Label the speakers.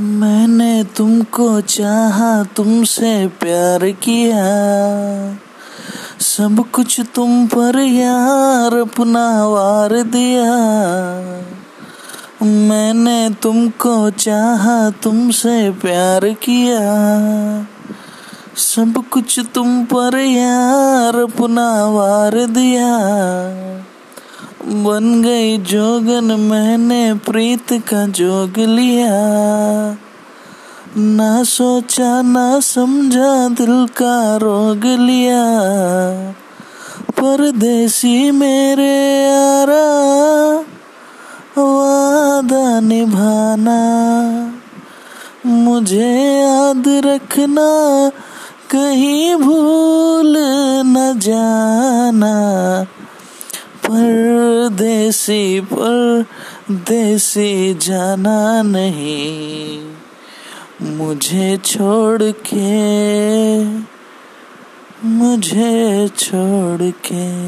Speaker 1: मैंने तुमको चाहा, तुमसे प्यार किया। सब कुछ तुम पर यार, अपना वार दिया। मैंने तुमको चाहा, तुमसे प्यार किया। सब कुछ तुम पर यार, अपना वार दिया। बन गई जोगन, मैंने प्रीत का जोग लिया। ना सोचा, ना समझा, दिल का रोग लिया। परदेसी मेरे यारा वादा निभाना। मुझे याद रखना, कहीं भूल न जाना। परदेसी परदेसी जाना नहीं। मुझे छोड़ के मुझे छोड़ के।